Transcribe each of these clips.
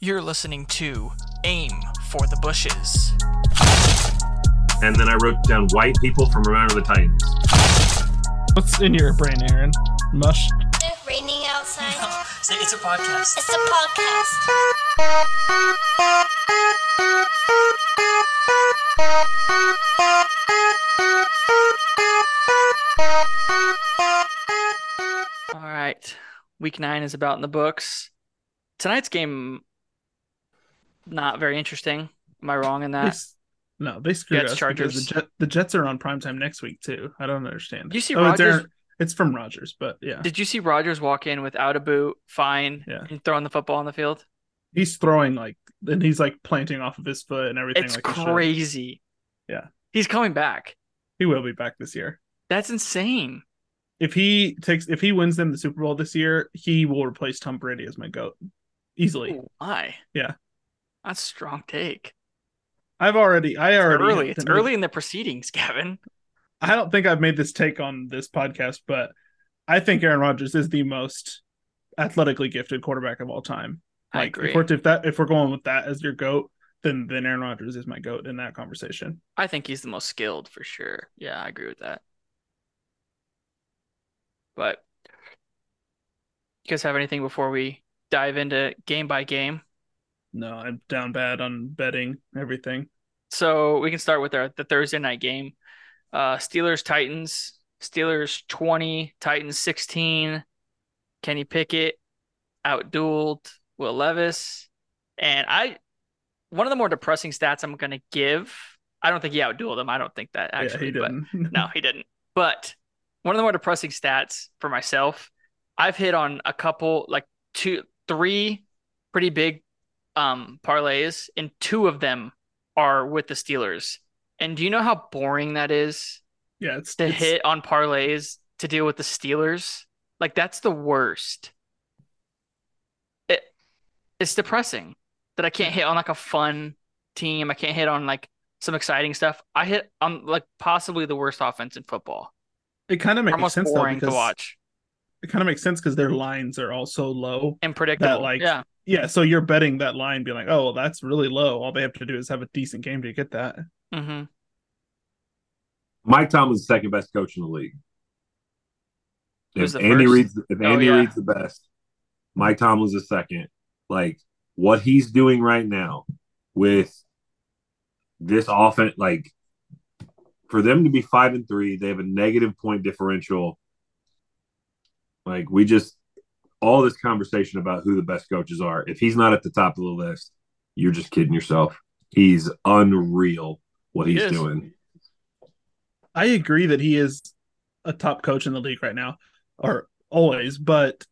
You're listening to Aim for the Bushes. And then I wrote down white people from Remember the Titans. What's in your brain, Aaron? Mush. It's raining outside. Say it's a podcast. It's a podcast. All right. Week nine is about in the books. Tonight's game, not very interesting. Am I wrong in that? no, they screwed Jets, us Chargers. because the, Jet, the Jets are on primetime next week too. I don't understand. You see oh, it's, Aaron- it's from Rodgers, but yeah, Did you see Rodgers walk in without a boot, fine, Yeah. and throwing the football on the field? he's throwing like, and he's like planting off of his foot and everything. It's like crazy. Yeah. He's coming back. He will be back this year. That's insane. If he takes, if he wins them the Super Bowl this year, he will replace Tom Brady as my goat easily. My. Yeah. That's a strong take. I've already, I already Early. It's early in the proceedings, Gavin. I don't think I've made this take on this podcast, but I think Aaron Rodgers is the most athletically gifted quarterback of all time. I Like agree. if we're if that if we're going with that as your goat, then then Aaron Rodgers is my goat in that conversation. I think he's the most skilled for sure. Yeah, I agree with that. But you guys have anything before we dive into game by game? No, I'm down bad on betting everything. So we can start with our the Thursday night game. Uh Steelers Titans. Steelers 20, Titans 16. Kenny Pickett outdueled Will Levis. And I one of the more depressing stats I'm gonna give. I don't think he outdueled him. I don't think that actually, yeah, he but didn't. no, he didn't. But one of the more depressing stats for myself, I've hit on a couple, like two, three pretty big um parlays, and two of them are with the Steelers. And do you know how boring that is yeah, it's to it's- hit on parlays to deal with the Steelers? Like that's the worst. It it's depressing that I can't hit on like a fun team. I can't hit on like some exciting stuff. I hit on like possibly the worst offense in football. It kind of makes Almost sense though boring to watch it kind of makes sense because their lines are all so low. and predictable. like, yeah, Yeah, so you're betting that line, being like, oh, well, that's really low. All they have to do is have a decent game to get that. Mm-hmm. Mike Tomlin's is the second best coach in the league. Who's If the Andy first? Reid's if Oh, Andy yeah. Reid's the best, Mike Tomlin's the second. Like what he's doing right now with this offense, like for them to be five and three, they have a negative point differential. Like we just all this conversation about who the best coaches are. If he's not at the top of the list, you're just kidding yourself. He's unreal what He he's is. doing. I agree that he is a top coach in the league right now, or always, but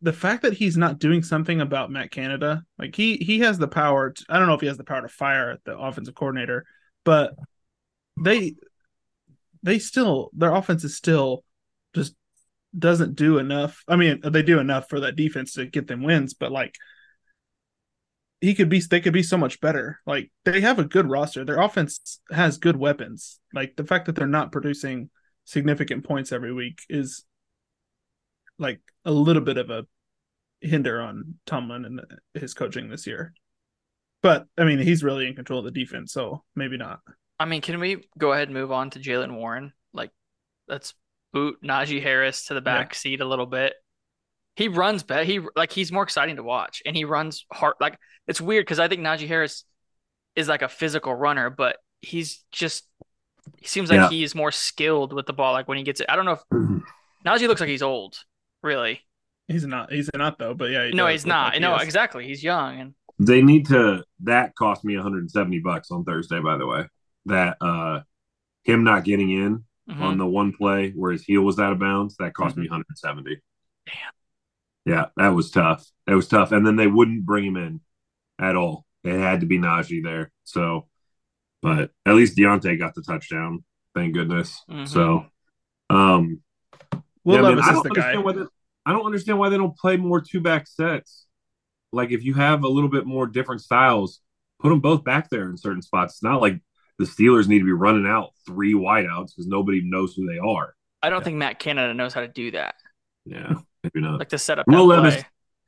the fact that he's not doing something about Matt Canada, like he he has the power. To, I don't know if he has the power to fire the offensive coordinator, but they they still their offense is still just doesn't do enough. I mean, they do enough for that defense to get them wins, but like he could be they could be so much better. Like they have a good roster. Their offense has good weapons. Like the fact that they're not producing significant points every week is like a little bit of a hinder on Tomlin and his coaching this year. But I mean, he's really in control of the defense, so maybe not. I mean, can we go ahead and move on to Jaylen Warren? Like, let's boot Najee Harris to the back seat a little bit. He runs better. He like he's more exciting to watch, and he runs hard. Like it's weird because I think Najee Harris is like a physical runner, but he's just he seems like Yeah. he's more skilled with the ball. Like when he gets it, I don't know if Najee looks like he's old. Really? He's not. He's not though. But yeah, he No, he's not. like he no, is. exactly. He's young, and They need to. That cost me 170 bucks on Thursday. By the way, that uh him not getting in Mhm. on the one play where his heel was out of bounds that cost me 170. Damn. Yeah, that was tough. That was tough. And then they wouldn't bring him in at all. It had to be Najee there. So, but at least Diontae got the touchdown. Thank goodness. Mhm. So, um, Will yeah, Levis I is don't the guy. why they, I don't understand why they don't play more two back sets. Like if you have a little bit more different styles, put them both back there in certain spots. It's not like the Steelers need to be running out three wideouts because nobody knows who they are. I don't think Matt Canada knows how to do that. Yeah, maybe not. Like to set up Will that Levis, play.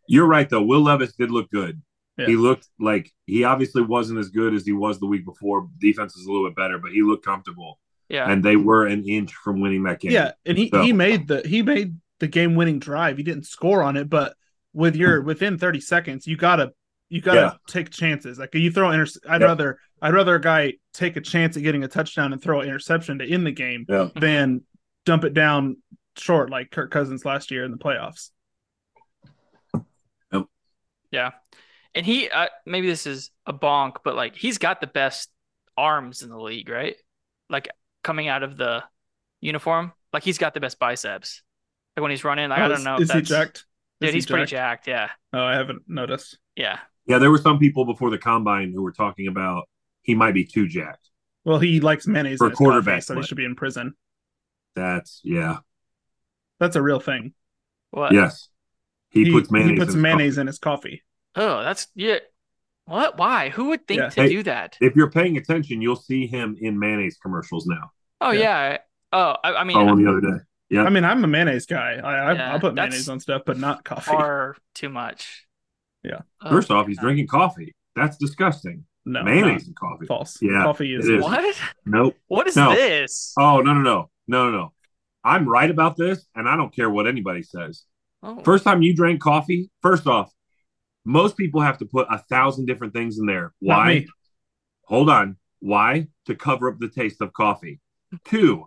you're right though. Will Levis did look good Yeah. He looked like he obviously wasn't as good as he was the week before. Defense is a little bit better, but he looked comfortable, Yeah. and they were an inch from winning that game. Yeah, and he So- he made the he made the game winning drive. He didn't score on it, but with your hmm. within 30 seconds, you gotta you gotta Yeah. take chances. Like you throw inter- I'd Yeah. rather I'd rather a guy take a chance at getting a touchdown and throw an interception to end the game Yeah. than dump it down short like Kirk Cousins last year in the playoffs. Yeah. And he uh, maybe this is a bonk, but like he's got the best arms in the league, right? Like coming out of the uniform, like he's got the best biceps. Like when he's running, like, I Oh, don't is- know. if Is he that's- jacked? Dude, Is he he's pretty jacked. Yeah. Oh, I haven't noticed. Yeah. Yeah, there were some people before the combine who were talking about he might be too jacked. Well, he likes mayonnaise For in quarterback, coffee, so he should be in prison. That's yeah, That's a real thing. What? yes. He, puts mayonnaise. He puts in his mayonnaise in his coffee. Oh, that's yeah. What? Why? Who would think Yeah. to Hey, do that? If you're paying attention, you'll see him in mayonnaise commercials now. Oh Yeah. yeah. Oh, I, I mean, Oh, on the other day. Yeah. I mean, I'm a mayonnaise guy. I I, Yeah, I'll put mayonnaise on stuff, but not coffee. far too much. Yeah. Oh, First off, he's God. drinking coffee. That's disgusting. No, mayonnaise not. and coffee. false. Yeah, coffee is, it is. What? Nope. What is No. this? Oh no no no no no no. I'm right about this, and I don't care what anybody says. Oh, First time you drank coffee, first off, most people have to put a thousand different things in there. Not Why? me. Hold on. Why? To cover up the taste of coffee. Two,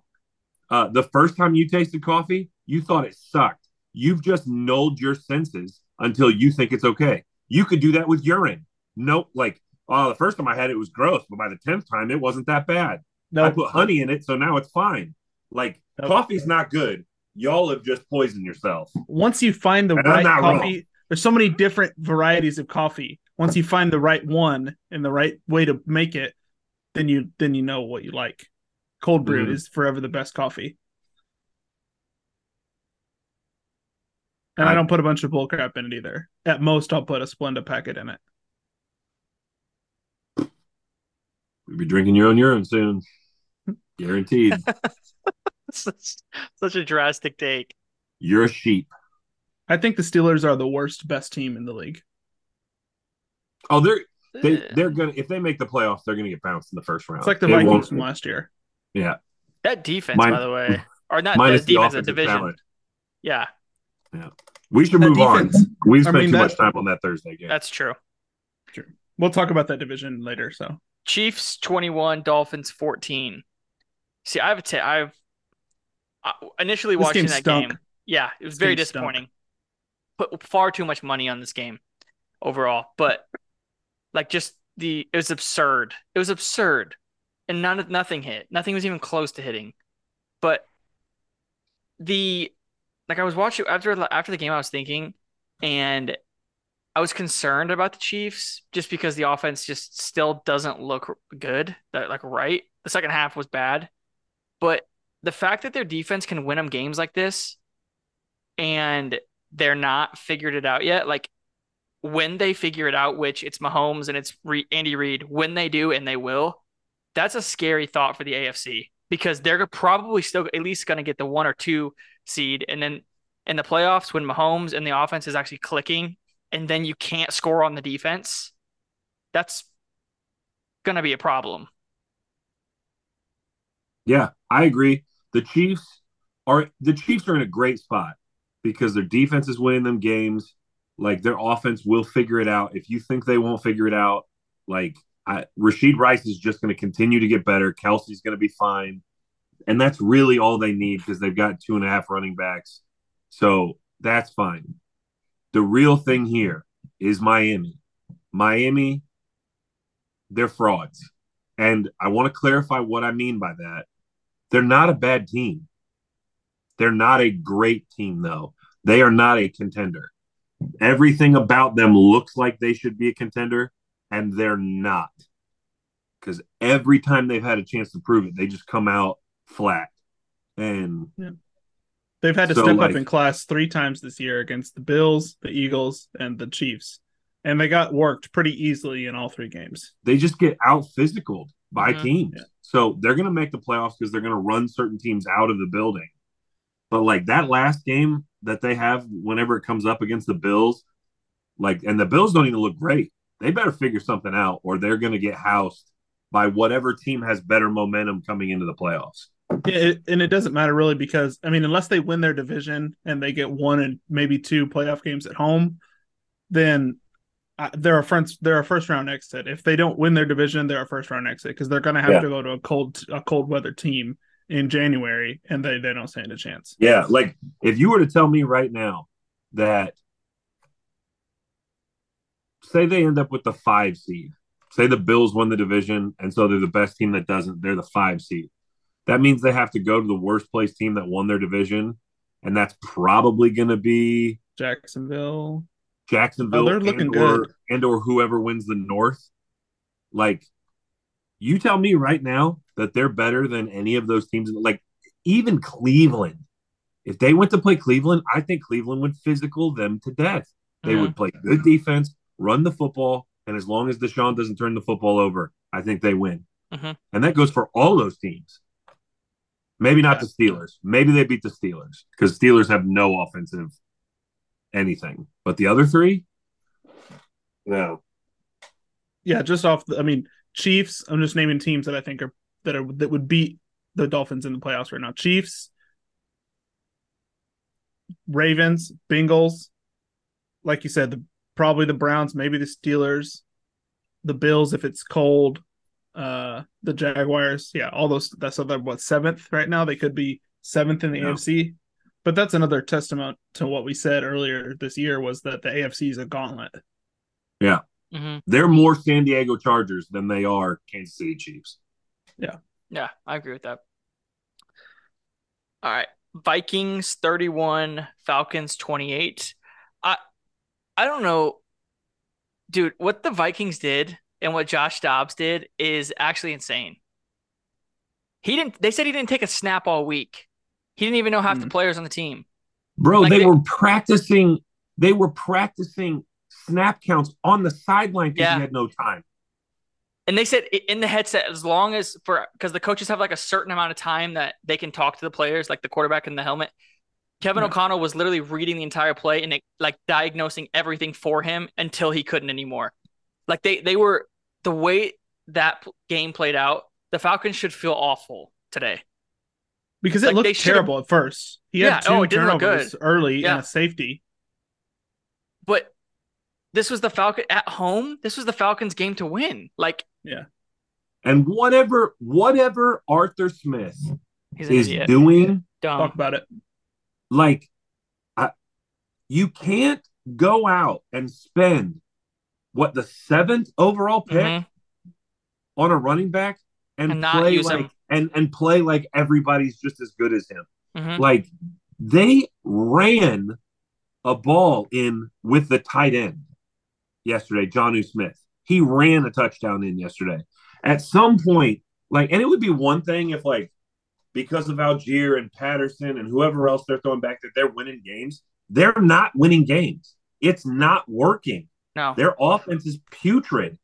uh, the first time you tasted coffee, you thought it sucked. You've just nulled your senses until you think it's okay. You could do that with urine. Nope. Like, oh, the first time I had it, it was gross, but by the tenth time, it wasn't that bad. No, I put honey in it, so now it's fine. Like, Nope. coffee's not good. Y'all have just poisoned yourself. once you find the And right coffee, wrong. there's so many different varieties of coffee. Once you find the right one and the right way to make it, then you then you know what you like. Cold brew Mhm. is forever the best coffee. And I, I- don't put a bunch of bullcrap in it either. At most, I'll put a Splenda packet in it. You'll be drinking your own urine soon. Guaranteed. such, such a drastic take. You're a sheep. I think the Steelers are the worst best team in the league. Oh, they're they, they're gonna if they make the playoffs, they're gonna get bounced in the first round. It's like the It Vikings from last year. Yeah, that defense, Mine- by the way, or not minus the the defense, the division. talent. Yeah, We should That move defense- on. We've I spent mean, too that- much time on that Thursday game. that's true. true. We'll talk about that division later. So Chiefs 21, Dolphins 14. See, I have a t- I've I, initially This watching that stunk. game. Yeah, it was This very game stunk. disappointing. Put far too much money on this game overall, but like just the it was absurd. It was absurd, and none nothing hit. Nothing was even close to hitting. But the like I was watching after after the game, I was thinking, and I was concerned about the Chiefs just because the offense just still doesn't look good. That like right. The second half was bad, but the fact that their defense can win them games like this, and they're not figured it out yet. Like when they figure it out, which it's Mahomes and it's Re- Andy Reid, when they do and they will, that's a scary thought for the AFC because they're probably still at least going to get the one or two seed, and then in the playoffs when Mahomes and the offense is actually clicking, and then you can't score on the defense, that's going to be a problem. Yeah, I agree. The Chiefs are the Chiefs are in a great spot because their defense is winning them games. Like their offense will figure it out. If you think they won't figure it out, like I, Rashee Rice is just going to continue to get better. Kelce's going to be fine, and that's really all they need because they've got two and a half running backs. So that's fine. The real thing here is Miami. Miami, they're frauds. And I want to clarify what I mean by that. They're not a bad team. They're not a great team, though. They are not a contender. Everything about them looks like they should be a contender, and they're not. Because every time they've had a chance to prove it, they just come out flat. And they've had to So, step like- up in class three times this year against the Bills, the Eagles, and the Chiefs, and they got worked pretty easily in all three games. they just get out physical by Mhm. teams. Yeah. So they're going to make the playoffs because they're going to run certain teams out of the building. But like that last game that they have, whenever it comes up against the Bills, like, and the Bills don't even look great. they better figure something out or they're going to get housed by whatever team has better momentum coming into the playoffs. Yeah, it, and it doesn't matter really because I mean, unless they win their division and they get one and maybe two playoff games at home, then uh, they're a first they're a first round exit. If they don't win their division, they're a first round exit because they're going to have Yeah. to go to a cold a cold weather team in January, and they they don't stand a chance. Yeah, like if you were to tell me right now that say they end up with the 5 seed. Say the Bills win the division and so they're the best team that doesn't, they're the 5 seed. That means they have to go to the worst place team that won their division and that's probably going to be Jacksonville. Jacksonville Oh, they're looking and or, and or whoever wins the North. Like, you tell me right now that they're better than any of those teams. Like, even Cleveland. If they went to play Cleveland, I think Cleveland would physical them to death. They Mhm. would play good defense, run the football, and as long as Deshaun doesn't turn the football over, I think they win. Mhm. And that goes for all those teams. Maybe not the Steelers. Maybe they beat the Steelers because Steelers have no offensive anything. But the other three, no. Yeah, just off. The, I mean, Chiefs. I'm just naming teams that I think are that are that would beat the Dolphins in the playoffs right now. Chiefs, Ravens, Bengals. Like you said, the probably the Browns, maybe the Steelers, the Bills if it's cold, uh, the Jaguars. Yeah, all those. That's so they're what seventh right now. They could be seventh in the Yeah. AFC. But that's another testament to what we said earlier this year was that the AFC is a gauntlet. Mhm. They're more San Diego Chargers than they are Kansas City Chiefs. Yeah. Yeah, I agree with that. All right. Vikings 31, Falcons 28. I I don't know. Dude, what the Vikings did and what Josh Dobbs did is actually insane. He didn't they said he didn't take a snap all week. He didn't even know half the Mhm. players on the team. Bro, Like they they- were practicing. They were practicing snap counts on the sideline because Yeah. he had no time. And they said in the headset, as long as for because the coaches have like a certain amount of time that they can talk to the players, like the quarterback in the helmet. Kevin. O'Connell was literally reading the entire play and like diagnosing everything for him until he couldn't anymore. Like they they were the way that game played out. The Falcons should feel awful today. because it Like, looked terrible at first. He Yeah, had two oh, it didn't look turnovers good. early Yeah. and a safety. But this was the Falcon at home. This was the Falcons game to win. Like yeah. And whatever, whatever Arthur Smith he's an is idiot. doing, Talk about it. like, I, you can't go out and spend what the seventh overall pick Mhm. on a running back and, And play like him. and and play like everybody's just as good as him. Mhm. Like they ran a ball in with the tight end yesterday, Jonnu Smith. He ran a touchdown in yesterday. At some point, like, and it would be one thing if like because of Allgeier and Patterson and whoever else they're throwing back that they're winning games. They're not winning games. It's not working. No. Their offense is putrid.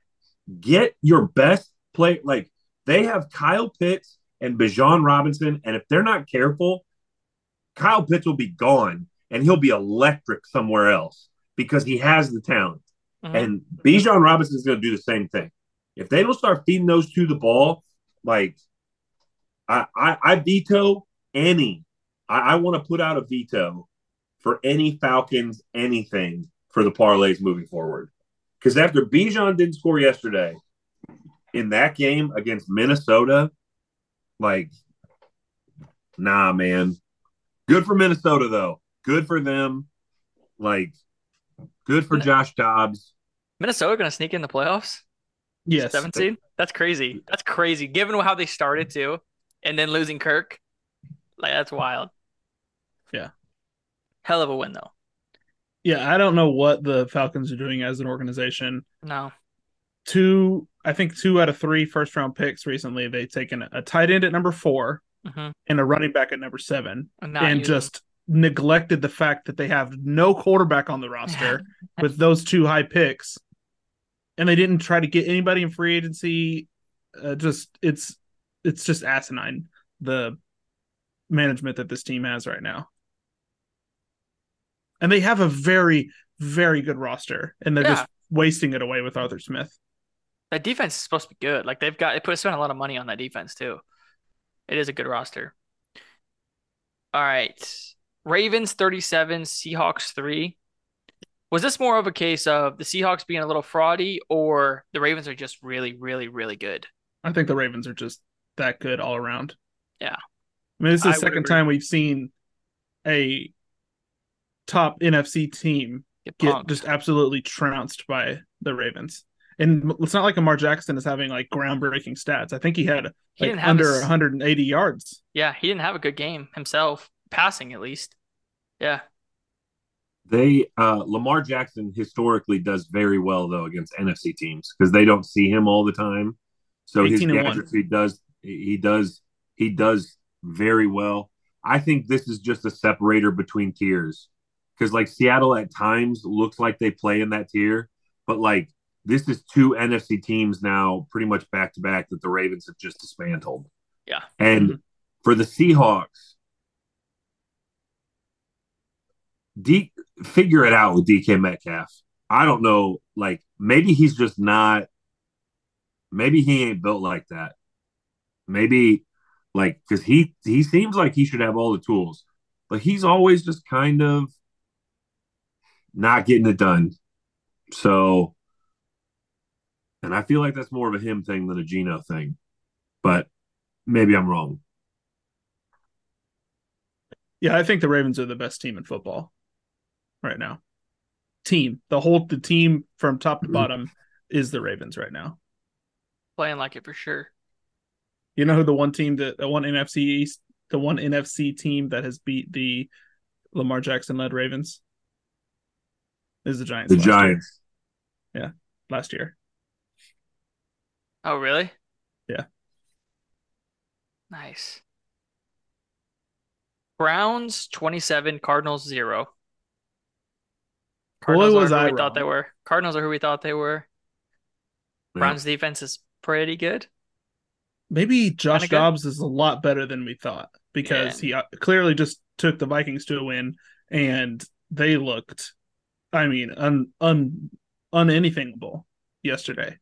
Get your best play. Like they have Kyle Pitts and Bijan Robinson, and if they're not careful, Kyle Pitts will be gone and he'll be electric somewhere else because he has the talent. Mhm. And Bijan Robinson is going to do the same thing. If they don't start feeding those two the ball, like I, I, I veto any. I, I want to put out a veto for any Falcons anything for the parlays moving forward. Because after Bijan didn't score yesterday in that game against Minnesota, like, nah, man. Good for Minnesota though. Good for them. Like, good for Josh Dobbs. Minnesota going to sneak in the playoffs? Yes. 17? That's crazy. That's crazy. Given how they started too, and then losing Kirk, like that's wild. Yeah. Hell of a win though. Yeah, I don't know what the Falcons are doing as an organization. No. Two, I think two out of three first round picks recently. They've taken a tight end at number four hmm and a running back at number seven, And, not and using- just neglected the fact that they have no quarterback on the roster with those two high picks, and they didn't try to get anybody in free agency. Uh, just it's it's just asinine the management that this team has right now, and they have a very very good roster, and they're Yeah. just wasting it away with Arthur Smith. That defense is supposed to be good. Like they've got they put spent a lot of money on that defense too. It is a good roster. All right. Ravens 37, Seahawks 3. Was this more of a case of the Seahawks being a little fraudy or the Ravens are just really, really, really good? I think the Ravens are just that good all around. Yeah. I mean, this is I the second time we've seen a top NFC team Get get just absolutely trounced by the Ravens. And it's not like Lamar Jackson is having like groundbreaking stats. I think he had He like didn't have under his- 180 yards. Yeah, he didn't have a good game himself, passing at least. Yeah. They uh Lamar Jackson historically does very well though against NFC teams because they don't see him all the time. So his 18 and one. gadgets he does he does he does very well. I think this is just a separator between tiers because like Seattle at times looks like they play in that tier, but like this is two NFC teams now pretty much back to back that the Ravens have just dismantled. Yeah. And Mhm. for the Seahawks, D figure it out with DK Metcalf. I don't know, like maybe he's just not maybe he ain't built like that. Maybe like cuz he he seems like he should have all the tools, but he's always just kind of not getting it done. So and I feel like that's more of a him thing than a Geno thing. But maybe I'm wrong. Yeah, I think the Ravens are the best team in football right now. Team, the whole the team from top to Mhm. bottom is the Ravens right now. Playing like it for sure. You know who the one team that the one NFC East, the one NFC team that has beat the Lamar Jackson led Ravens is the Giants. The Giants. year- Giants. last year. Oh, really? Yeah. Nice. Browns 27, Cardinals 0. Boy, Cardinals was are who I we thought they were. Cardinals are who we thought they were. Yeah. Browns defense is pretty good. Maybe Josh Kinda good. Dobbs is a lot better than we thought because he uh, clearly just took the Vikings to a win and they looked, I mean, un un unanythingable yesterday.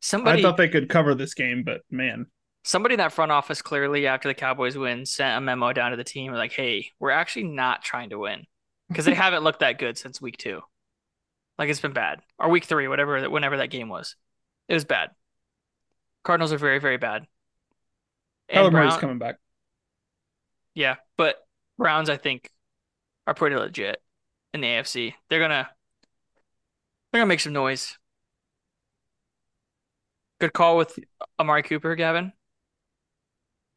Somebody I thought they could cover this game, but man, somebody in that front office clearly after the Cowboys win sent a memo down to the team like, "Hey, we're actually not trying to win because they haven't looked that good since week 2. Like it's been bad. Or week 3, whatever whenever that game was. It was bad. Cardinals are very very bad. And Kyler Brown- coming back. Yeah, but Browns I think are pretty legit in the AFC. They're gonna they're gonna make some noise. Good call with Amari Cooper, Gavin.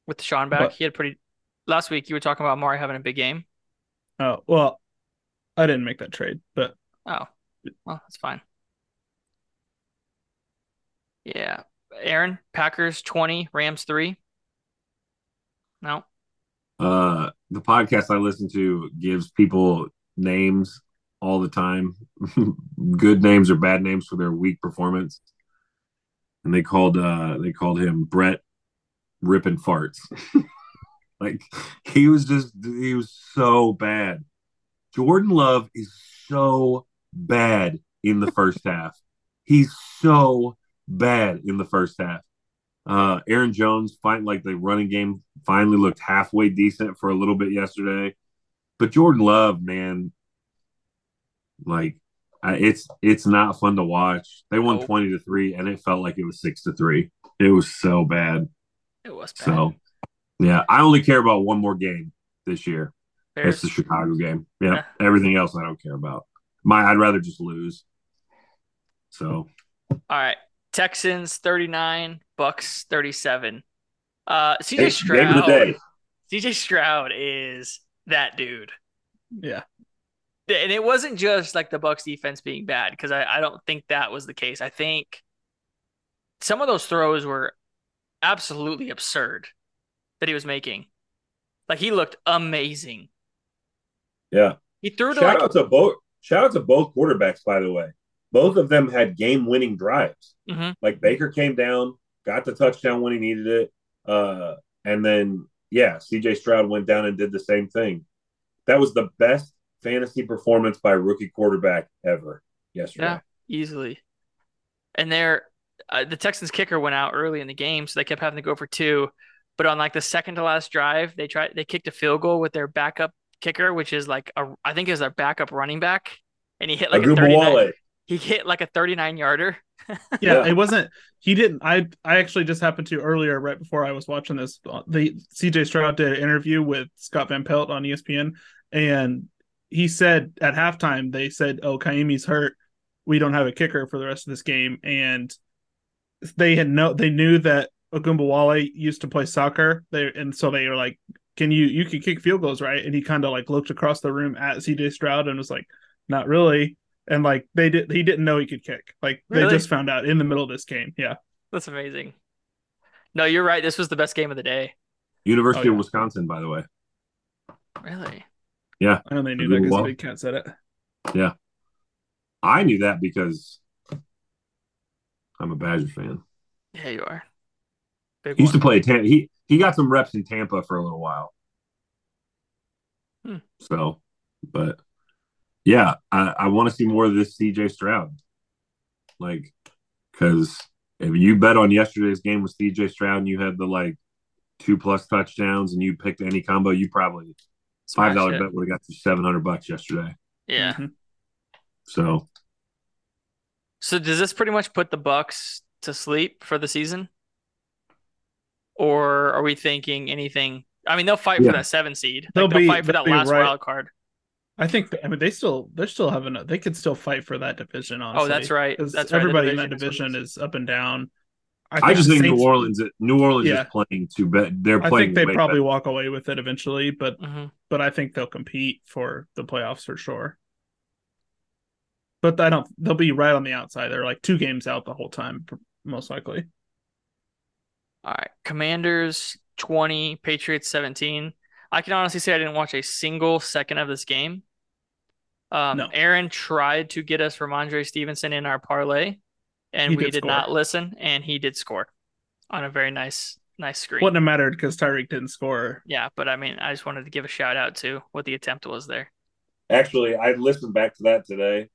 With the Sean back, What? he had pretty. Last week you were talking about Amari having a big game. Oh well, I didn't make that trade, but Oh, well that's fine. Yeah, Aaron Packers twenty, Rams three. No, Uh, the podcast I listen to gives people names all the time, good names or bad names for their weak performance. And they called uh they called him Brett ripping farts. like he was just he was so bad. Jordan Love is so bad in the first half. He's so bad in the first half. Uh, Aaron Jones, find like the running game finally looked halfway decent for a little bit yesterday, but Jordan Love, man, like I, it's it's not fun to watch. They won Nope. twenty to three, and it felt like it was six to three. It was so bad. it was bad. So, yeah, I only care about one more game this year. Bears. It's the Chicago game. Yeah, Yeah. everything else I don't care about. My, I'd rather just lose. So, All right. Texans 39, Bucks 37. Uh CJ hey, game of the Stroud. CJ Stroud is that dude. yeah, And it wasn't just like the Bucks defense being bad because I, I don't think that was the case. I think some of those throws were absolutely absurd that he was making. Like he looked amazing. Yeah. He threw to Shout like out to both. Shout out to both quarterbacks, by the way. Both of them had game-winning drives. Mhm. Like Baker came down, got the touchdown when he needed it, uh, and then yeah, C.J. Stroud went down and did the same thing. That was the best fantasy performance by a rookie quarterback ever. yesterday. Yeah. easily. And they're uh, the Texans kicker went out early in the game, so they kept having to go for two. But on like the second to last drive, they tried they kicked a field goal with their backup kicker, which is like a I think is their backup running back, and he hit like a Ogunbowale. 39, he hit like a 39 yarder. Yeah, Yeah. it wasn't. He didn't. I I actually just happened to earlier, right before I was watching this. Uh, the CJ Stroud did an interview with Scott Van Pelt on ESPN, and he said at halftime they said, "Oh, Ka'imi's hurt. We don't have a kicker for the rest of this game." And they had no. They knew that Ogunbowale used to play soccer. They and so they were like, "Can you you can kick field goals, right?" And he kind of like looked across the room at CJ Stroud and was like, "Not really." And like they did, he didn't know he could kick. Like they Really? just found out in the middle of this game. Yeah. That's amazing. No, you're right. This was the best game of the day. University Oh, of. Wisconsin, by the way. Really? Yeah i only knew that because Well- Big Cat said it. Yeah i knew that because I'm a Badger fan. Yeah, you are. Big He used to play Tampa. He he got some reps in Tampa for a little while. Hmm. So, but yeah, I, I want to see more of this CJ Stroud. Like, because if you bet on yesterday's game with CJ Stroud and you had the like two plus touchdowns and you picked any combo, you probably five dollar bet would have got you seven hundred bucks yesterday. Yeah. Mhm. So So does this pretty much put the Bucks to sleep for the season? Or are we thinking anything? I mean, they'll fight Yeah. for that seven seed. They'll they'll be- fight for they'll that last right- wild card. I think. I mean, they still they're still having. A, they could still fight for that division. Honestly. Oh, that's right. 'Cause That's right. The Everybody in that division is what it division is. is up and down. I just think Saints- New Orleans New Orleans Yeah. is playing too bad. they're playing. I playing think they probably better. walk away with it eventually, but Mhm. but I think they'll compete for the playoffs for sure. But I don't. They'll be right on the outside. They're like two games out the whole time, most likely. All right. Commanders 20, Patriots 17. I can honestly say I didn't watch a single second of this game. Um, No. Aaron tried to get us Rhamondre Stevenson in our parlay, and He we did did not listen, and he did score on a very nice, nice screen. Wouldn't have mattered because Tyreek didn't score. Yeah, but I mean, I just wanted to give a shout out to what the attempt was there. Actually, I listened back to that today,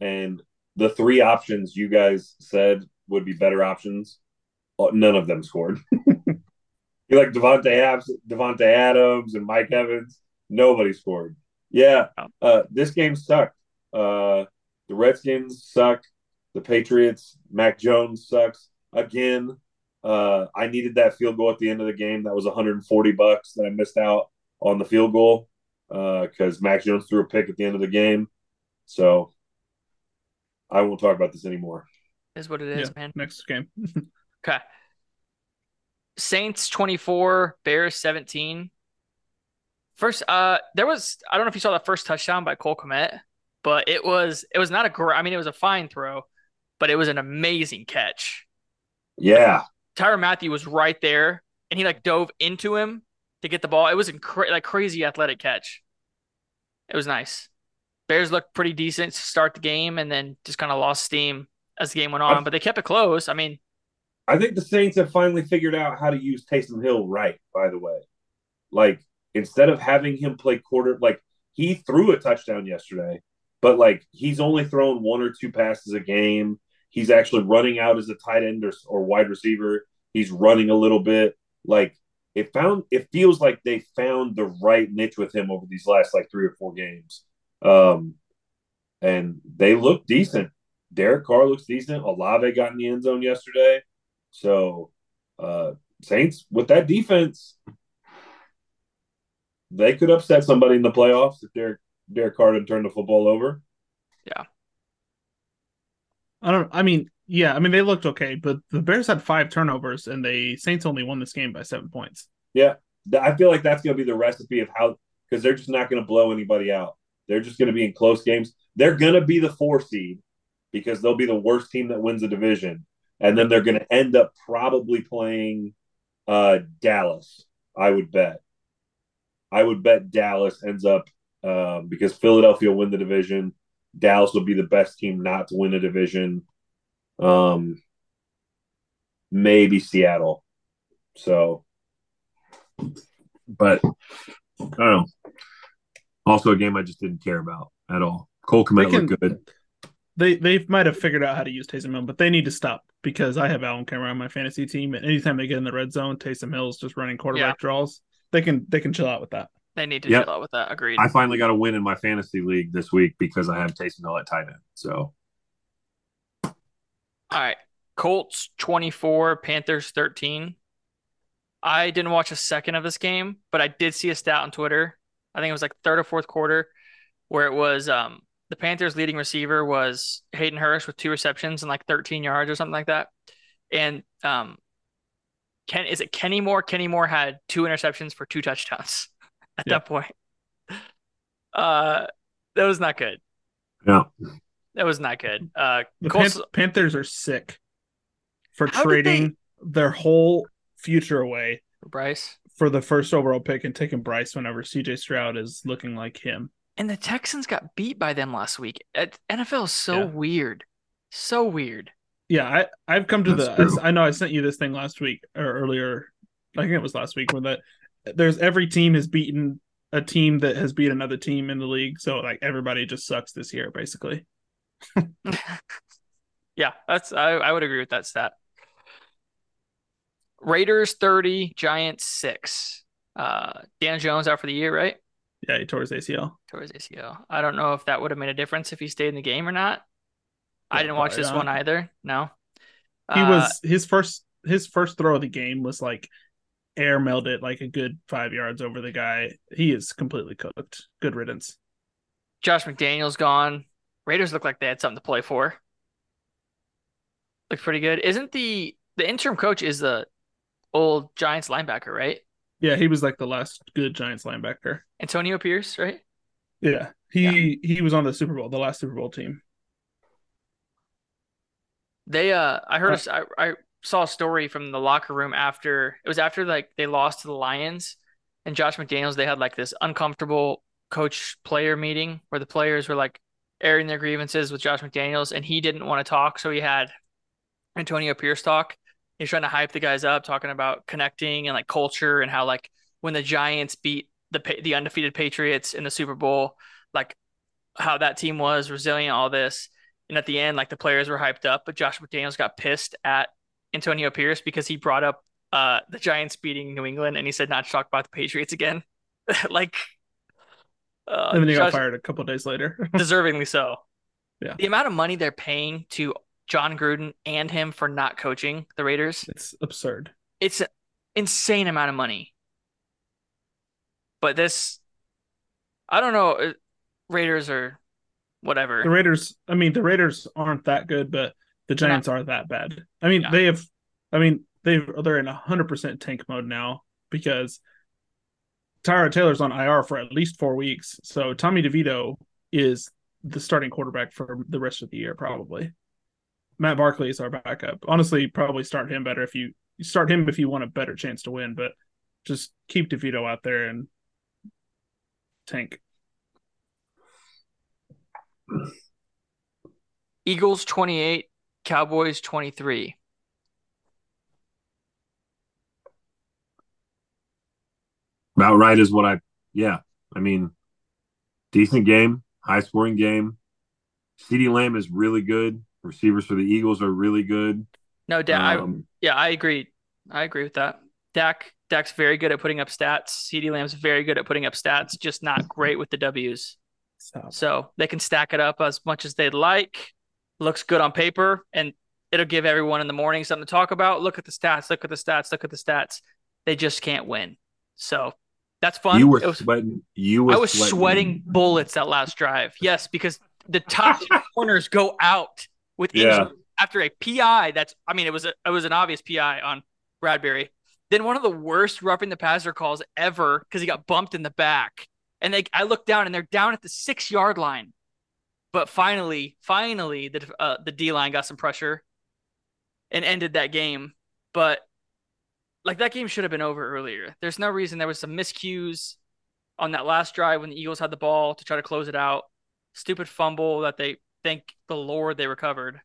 and the three options you guys said would be better options. uh, None of them scored. you like Davante Adams, Davante Adams, and Mike Evans. Nobody scored. Yeah, uh, this game sucked. Uh, the Redskins suck. The Patriots, Mac Jones sucks again. Uh, I needed that field goal at the end of the game. That was 140 bucks that I missed out on the field goal because Mac Jones threw a pick at the end of the game. So I won't talk about this anymore. Is what it is, Yeah. man. Next game. Okay. Saints 24, Bears 17. First, uh, there was I don't know if you saw that first touchdown by Cole Kmet, but it was it was not a great. I mean, it was a fine throw, but it was an amazing catch. Yeah, Tyrann Mathieu was right there, and he like dove into him to get the ball. It was incre- like crazy athletic catch. It was nice. Bears looked pretty decent to start the game, and then just kind of lost steam as the game went on. But they kept it close. I mean, I think the Saints have finally figured out how to use Taysom Hill right. By the way, like instead of having him play quarter, like he threw a touchdown yesterday, but like he's only thrown one or two passes a game. He's actually running out as a tight end or, or wide receiver. He's running a little bit. Like it found, it feels like they found the right niche with him over these last like three or four games. Um, and they look decent. Derek Carr looks decent. Olave got in the end zone yesterday. So, uh, Saints with that defense, they could upset somebody in the playoffs if Derek Derek Carr didn't turn the football over. Yeah. I don't. I mean, yeah. I mean, they looked okay, but the Bears had five turnovers, and the Saints only won this game by seven points. Yeah, I feel like that's going to be the recipe of how because they're just not going to blow anybody out. They're just going to be in close games. They're going to be the four seed because they'll be the worst team that wins the division, and then they're going to end up probably playing uh, Dallas. I would bet. I would bet Dallas ends up um, because Philadelphia will win the division. Dallas will be the best team not to win a division. Um, maybe Seattle. So, but I don't know. Also, a game I just didn't care about at all. Cole Kmet looked good. They they might have figured out how to use Taysom Hill, but they need to stop because I have Alvin Kamara on my fantasy team, and anytime they get in the red zone, Taysom Hill's just running quarterback draws. They can they can chill out with that. They need to Yep. chill out with that. Agreed. I finally got a win in my fantasy league this week because I have Taysom Hill at tight end. So All right. Colts 24, Panthers 13. I didn't watch a second of this game, but I did see a stat on Twitter. I think it was like third or fourth quarter where it was um the Panthers leading receiver was Hayden Hurst with two receptions and like 13 yards or something like that. And um Ken is it Kenny Moore? Kenny Moore had two interceptions for two touchdowns at Yeah. that point. Uh that was not good. yeah, That was not good. Uh The Colts- Pan- Panthers are sick for How did trading their whole future away for Bryce. for the first overall pick and taking Bryce whenever CJ Stroud is looking like him. And the Texans got beat by them last week. NFL is so Yeah. weird. So weird. Yeah, I I've come to That's the. I, I know I sent you this thing last week or earlier. I think it was last week when that there's every team has beaten a team that has beat another team in the league. So like everybody just sucks this year, basically. Yeah, that's I, I would agree with that stat. Raiders 30, Giants 6. Uh Dan Jones out for the year, right? Yeah, he tore his ACL. Towards ACL. I don't know if that would have made a difference if he stayed in the game or not. I didn't watch this not. one either. No. He Uh, was his first his first throw of the game was like air mailed it like a good five yards over the guy. He is completely cooked. Good riddance. Josh McDaniels gone. Raiders look like they had something to play for. Looks pretty good. Isn't the the interim coach is the old Giants linebacker, right? Yeah, he was like the last good Giants linebacker. Antonio Pierce, right? Yeah. He he was on the Super Bowl, the last Super Bowl team. They uh I heard a s I I saw a story from the locker room after it was after like they lost to the Lions and Josh McDaniels they had like this uncomfortable coach player meeting where the players were like airing their grievances with Josh McDaniels and he didn't want to talk so he had Antonio Pierce talk. He's trying to hype the guys up talking about connecting and like culture and how like when the Giants beat the the undefeated Patriots in the Super Bowl like how that team was resilient all this and at the end, like the players were hyped up, but Josh McDaniels got pissed at Antonio Pierce because he brought up uh, the Giants beating New England, and he said not to talk about the Patriots again. like, uh, and then he got fired a couple days later. deservingly so. Yeah. The amount of money they're paying to Jon Gruden and him for not coaching the Raiders, it's absurd. it's an insane amount of money. But this, I don't know. uh, Raiders are whatever. The Raiders, I mean, the Raiders aren't that good, but the They're not- Giants are that bad. I mean, Yeah. they have, I mean, they they're in hundred percent tank mode now because Tyrod Taylor's on IR for at least four weeks. So Tommy DeVito is the starting quarterback for the rest of the year, probably. Matt Barkley is our backup. Honestly, probably start him better if you, you start him if you want a better chance to win, but just keep DeVito out there and tank. Eagles 28, Cowboys 23. about right is what I. Yeah, I mean, decent game, high scoring game. CeeDee Lamb is really good. Receivers for the Eagles are really good. No, Dak. I, Um, yeah, I agree. I agree with that. Dak. Dak's very good at putting up stats. CeeDee Lamb's very good at putting up stats, just not great with the W's. Stop. So they can stack it up as much as they'd like. Looks good on paper, and it'll give everyone in the morning something to talk about. Look at the stats. Look at the stats. Look at the stats. They just can't win. So that's fun. you were was- sweating. You were I was sweating bullets that last drive. Yes, because the top corners go out with Yeah. injury after a PI. That's I mean it was a, it was an obvious PI on Bradberry. Then one of the worst roughing the passer calls ever because he got bumped in the back. And they I look down and they're down at the six yard line. But finally, finally the uh, the D line got some pressure and ended that game. But like that game should have been over earlier. There's no reason there was some miscues on that last drive when the Eagles had the ball to try to close it out. Stupid fumble that they thank the Lord they recovered.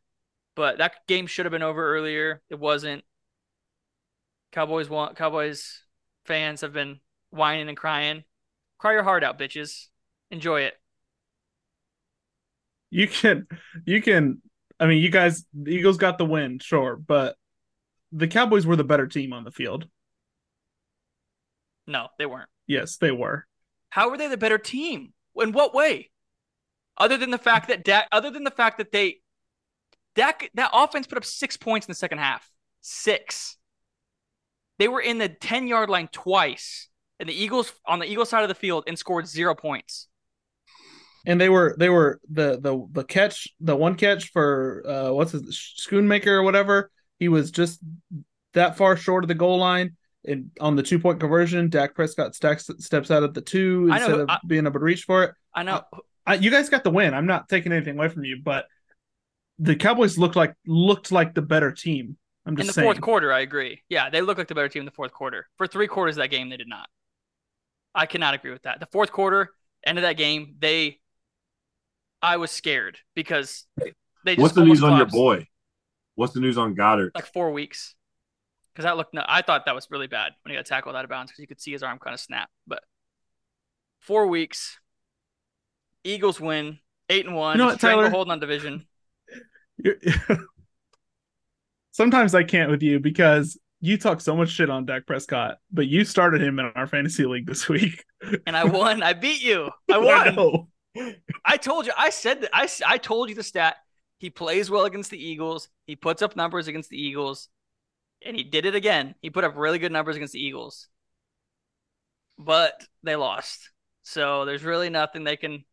But that game should have been over earlier. It wasn't. Cowboys want Cowboys fans have been whining and crying. Cry your heart out, bitches. Enjoy it. you can you can I mean you guys the Eagles got the win, sure, but the Cowboys were the better team on the field. No, they weren't. Yes, they were. How were they the better team? In what way? Other than the fact that Dak, other than the fact that they, Dak, that offense put up six points in the second half. Six. They were in the 10 yard line twice, and the Eagles on the Eagles side of the field and scored zero points. And they were they were the the the catch the one catch for uh what's his Schoonmaker or whatever. He was just that far short of the goal line. And on the two point conversion, Dak Prescott stacks, steps out at the two I know, instead of I- being able to reach for it. I know. I, you guys got the win. I'm not taking anything away from you, but the Cowboys looked like looked like the better team. I'm just in the saying. fourth quarter, I agree. Yeah, they looked like the better team in the fourth quarter. For three quarters of that game, they did not. I cannot agree with that. The fourth quarter, end of that game, they, I was scared because they just What's the news almost on your boy? What's the news on Goedert? Like four weeks, because that looked. I thought that was really bad when he got tackled out of bounds because you could see his arm kind of snap. But four weeks, Eagles win eight and one. You know what, Tyler? holding on division. Sometimes I can't with you because you talk so much shit on Dak Prescott, but you started him in our fantasy league this week. And I won. I beat you. I I won. know. I told you. I said that. I, I told you the stat. He plays well against the Eagles. He puts up numbers against the Eagles, and he did it again. He put up really good numbers against the Eagles, but they lost. So there's really nothing they can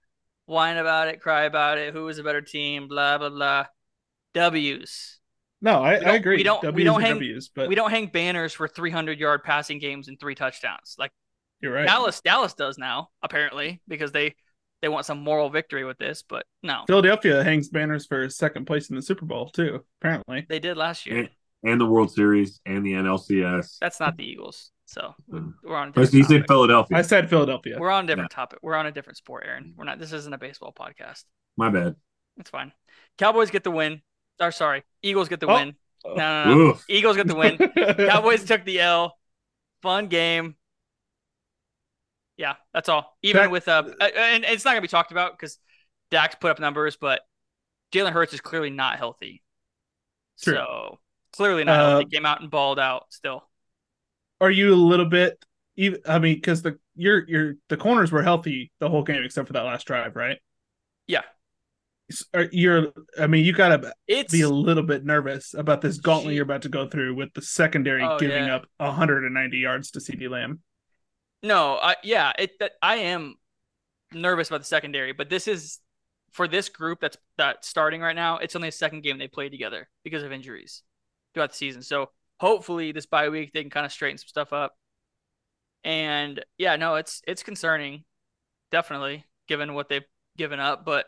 whine about it, cry about it. Who was a better team? Blah blah blah. W's. No, I, We I agree. we don't- we don't hang- W's, but We don't hang banners for 300 yard passing games and three touchdowns like you're right. Dallas. Dallas does now apparently because they they want some moral victory with this, but no, Philadelphia hangs banners for second place in the Super Bowl too. Apparently, they did last year. Mm. And, and the World Series and the NLCS. That's not the Eagles. So we- Mm. we're on a Oh, different so you said topic. Philadelphia. I said Philadelphia. We're on a different topic. We're on a different sport, Aaron. We're not. This isn't a baseball podcast. My bad. It's fine. Cowboys get the win. Or sorry, Eagles get the Oh. win. No, no, no. Eagles get the win. Cowboys took the L. Fun game. Yeah, that's all. Even Dak- with uh, uh, and it's not gonna be talked about because Dak's put up numbers, but Jalen Hurts is clearly not healthy. True. So clearly not Uh, healthy. Came out and balled out still. Are you a little bit? Even I mean, because the your your the corners were healthy the whole game except for that last drive, right? Yeah, You're. I mean, you gotta it's be a little bit nervous about this gauntlet She- you're about to go through with the secondary Oh, giving yeah. up 190 yards to CeeDee Lamb. No, I yeah, it that I am nervous about the secondary, but this is for this group that's that's starting right now. It's only the second game they played together because of injuries throughout the season. So hopefully this bye week they can kind of straighten some stuff up. And yeah, no, it's it's concerning, definitely given what they've given up. But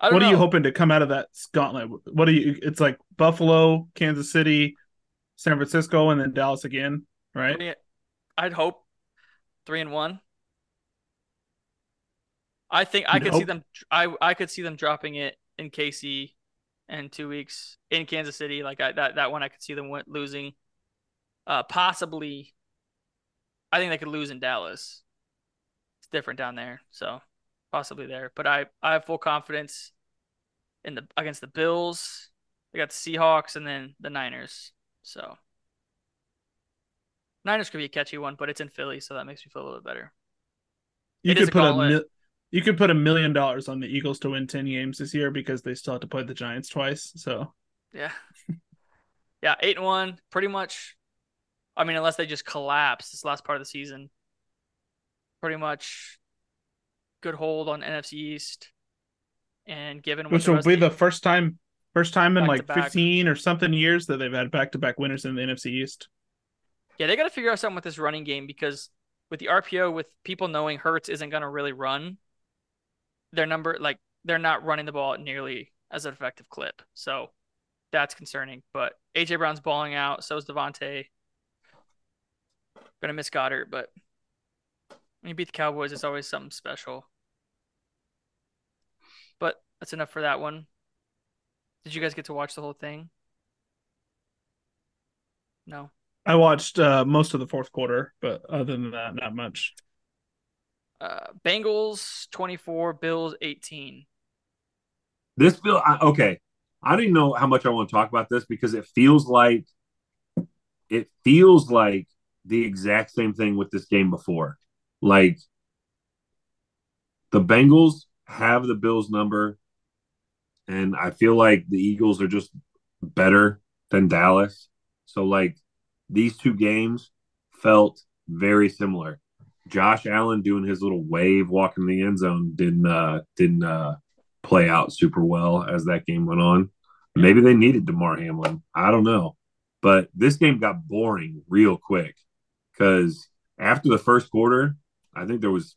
I don't What know. are you hoping to come out of that gauntlet? What are you? It's like Buffalo, Kansas City, San Francisco, and then Dallas again, right? Three- I'd hope three and one. I think I could see them. I I could see them dropping it in KC in two weeks in Kansas City. Like I, that that one, I could see them losing. Uh, possibly. I think they could lose in Dallas. It's different down there, so possibly there. But I I have full confidence in the against the Bills. They got the Seahawks and then the Niners. So Niners could be a catchy one, but it's in Philly, so that makes me feel a little bit better. You It could a put a gauntlet. mil- you could put a million dollars on the Eagles to win 10 games this year because they still have to play the Giants twice. So Yeah. yeah, eight and one, pretty much. I mean, unless they just collapse this last part of the season. Pretty much good hold on NFC East. And given which will be the first time first time in like 15 or something years that they've had back-to-back winners in the NFC East. Yeah, they got to figure out something with this running game because with the RPO, with people knowing Hurts isn't going to really run, their number, like, they're not running the ball nearly as an effective clip. So that's concerning. But AJ Brown's balling out. So is DeVonta. To miss Goedert, but when you beat the Cowboys, it's always something special. But that's enough for that one. Did you guys get to watch the whole thing? No. I watched uh, most of the fourth quarter, but other than that, not much. Uh, Bengals 24, Bills 18. this I, okay. I even know how much I want to talk about this because it feels like it feels like the exact same thing with this game before. Like the Bengals have the Bills number, and I feel like the Eagles are just better than Dallas. So like these two games felt very similar. Josh Allen doing his little wave walking the end zone didn't uh, didn't uh, play out super well as that game went on. Maybe they needed Damar Hamlin. I don't know, but this game got boring real quick because after the first quarter, I think there was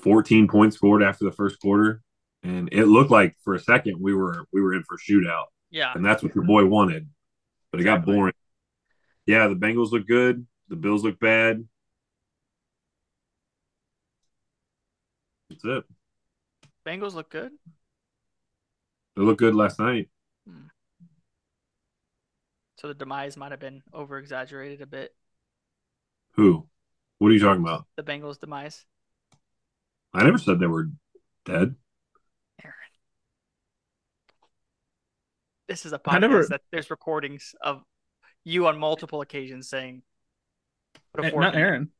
14 points scored after the first quarter, and it looked like for a second we were we were in for shootout, Yeah. and that's what your boy wanted. But it got boring. Yeah, the Bengals look good. The Bills look bad. That's it. Bengals look good. They looked good last night. So the demise might have been over exaggerated a bit. Who? What are you talking about? The Bengals' demise. I never said they were dead. Aaron. This is a podcast never- that there's recordings of you on multiple occasions saying put a Eh, fork Not in it. Aaron.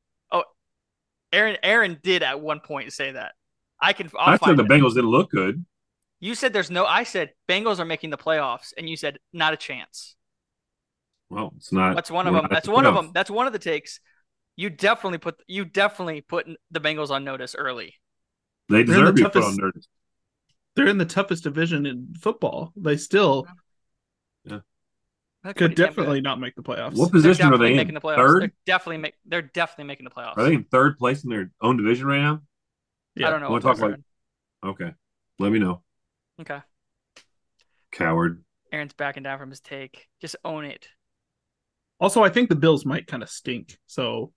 Aaron Aaron did at one point say that. I can I'll i said the it. Bengals didn't look good. You said there's no I said Bengals are making the playoffs and you said not a chance. Well, it's not. That's one of them. That's the one of them. That's one of the takes. You definitely put you definitely put the Bengals on notice early. They They're the deserve to be put on notice. They're in the toughest division in football. They still That's could pretty definitely not make the playoffs. What position are they in? the playoffs. Third? They're definitely make they're definitely making the playoffs. Are they in third place in their own division right now? Yeah. I don't know. Wanna talk they're Okay. Let me know. Okay. Coward. Aaron's backing down from his take. Just own it. Also, I think the Bills might kind of stink. So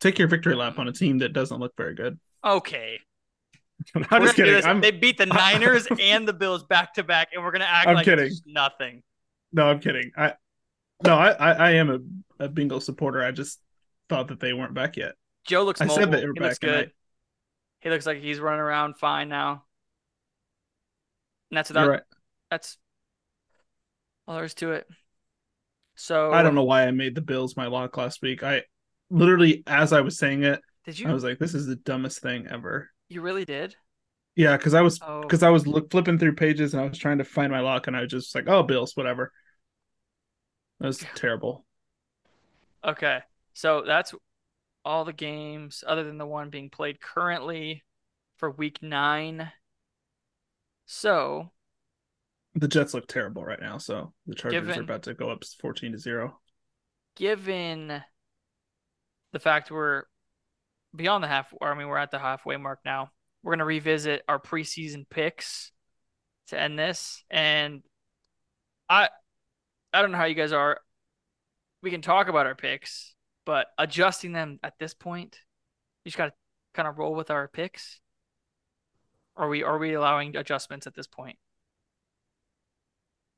take your victory lap on a team that doesn't look very good. Okay. I'm We're just kidding. I'm, They beat the Niners and the Bills back to back, and we're gonna act I'm like kidding. nothing. no, I'm kidding. I no, I, I, I am a, a Bengal supporter. I just thought that they weren't back yet. Joe looks I mobile. said that they were he back, good. He looks like he's running around fine now. And that's without right. that's all there is to it. So I don't know why I made the Bills my lock last week. I literally, as I was saying it, Did you I was like, "This is the dumbest thing ever." you really did? Yeah, because I was Oh because I was look, flipping through pages and I was trying to find my lock, and I was just like, "Oh, Bills, whatever." That was terrible. okay. So that's all the games other than the one being played currently for week nine. So The Jets look terrible right now, so the Chargers Given- are about to go up fourteen to zero. given the fact we're beyond the half I mean we're at the halfway mark now. We're gonna revisit our preseason picks to end this. And I I don't know how you guys are. We can talk about our picks, but adjusting them at this point, you just gotta kind of roll with our picks. Are we are we allowing adjustments at this point?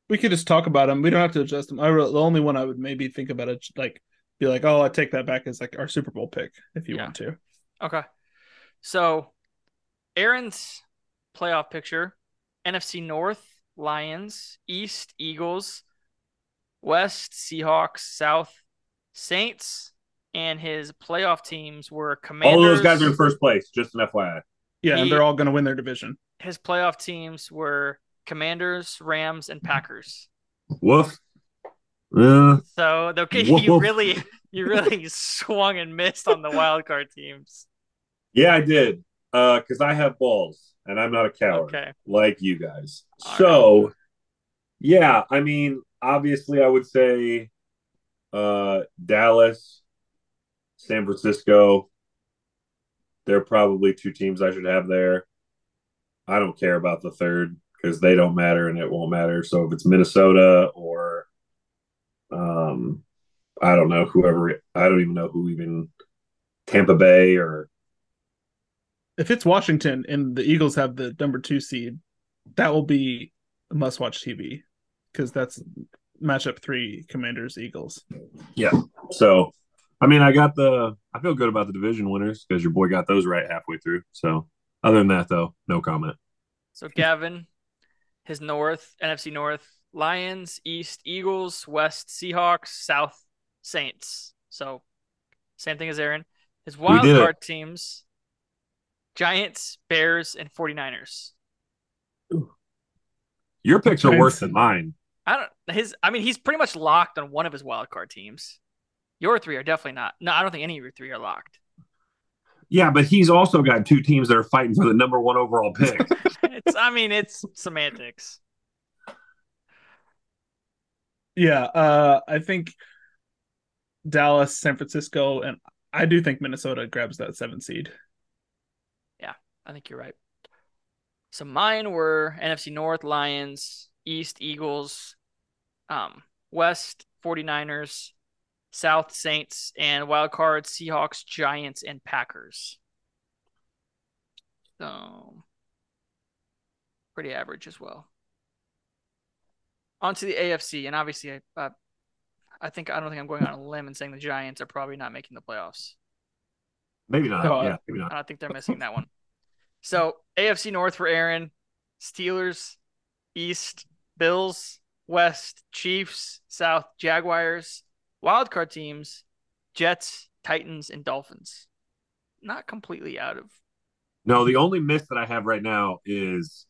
We could just talk about them. We don't have to adjust them. I re- the only one I would maybe think about it like be like, "Oh, I take that back as like our Super Bowl pick if you Yeah. want to." Okay. So Aaron's playoff picture NFC North, Lions, East, Eagles, West, Seahawks, South, Saints, and his playoff teams were Commanders. All those guys are in first place, just an FYI. Yeah, He- and they're all going to win their division. His playoff teams were Commanders, Rams, and Packers. Woof. Uh, So okay, Woof, you woof. really you really swung and missed on the wild card teams. yeah, I did. Uh, because I have balls and I'm not a coward Okay. like you guys. All so, yeah, I mean, obviously, I would say uh, Dallas, San Francisco. They're probably two teams I should have there. I don't care about the third because they don't matter and it won't matter. So if it's Minnesota or, um, I don't know whoever. I don't even know who even Tampa Bay or If it's Washington and the Eagles have the number two seed, that will be a must watch TV because that's matchup three Commanders Eagles. Yeah. So, I mean, I got the. I feel good about the division winners because your boy got those right halfway through. So, other than that, though, no comment. So Gavin, his North, NFC North, Lions, East, Eagles, West, Seahawks, South, Saints. So same thing as Aaron. His wild did it. card teams, Giants, Bears, and 49ers. Your picks are worse than mine. I don't his I mean he's pretty much locked on one of his wild card teams. Your three are definitely not. No, I don't think any of your three are locked. Yeah, but he's also got two teams that are fighting for the number one overall pick. It's I mean it's semantics. Yeah, uh, I think Dallas, San Francisco, and I do think Minnesota grabs that seven seed. Yeah, I think you're right. So mine were NFC North Lions, East Eagles, um, West 49ers, South Saints, and wild card Seahawks, Giants, and Packers. So pretty average as well. On to the AFC, and obviously, I, uh, I think I don't think I'm going on a limb and saying the Giants are probably not making the playoffs. Maybe not. No, yeah, maybe not. I don't think they're missing that one. So AFC North for Aaron, Steelers, East, Bills, West, Chiefs, South, Jaguars, wildcard teams, Jets, Titans, and Dolphins. Not completely out of No, the only miss that I have right now is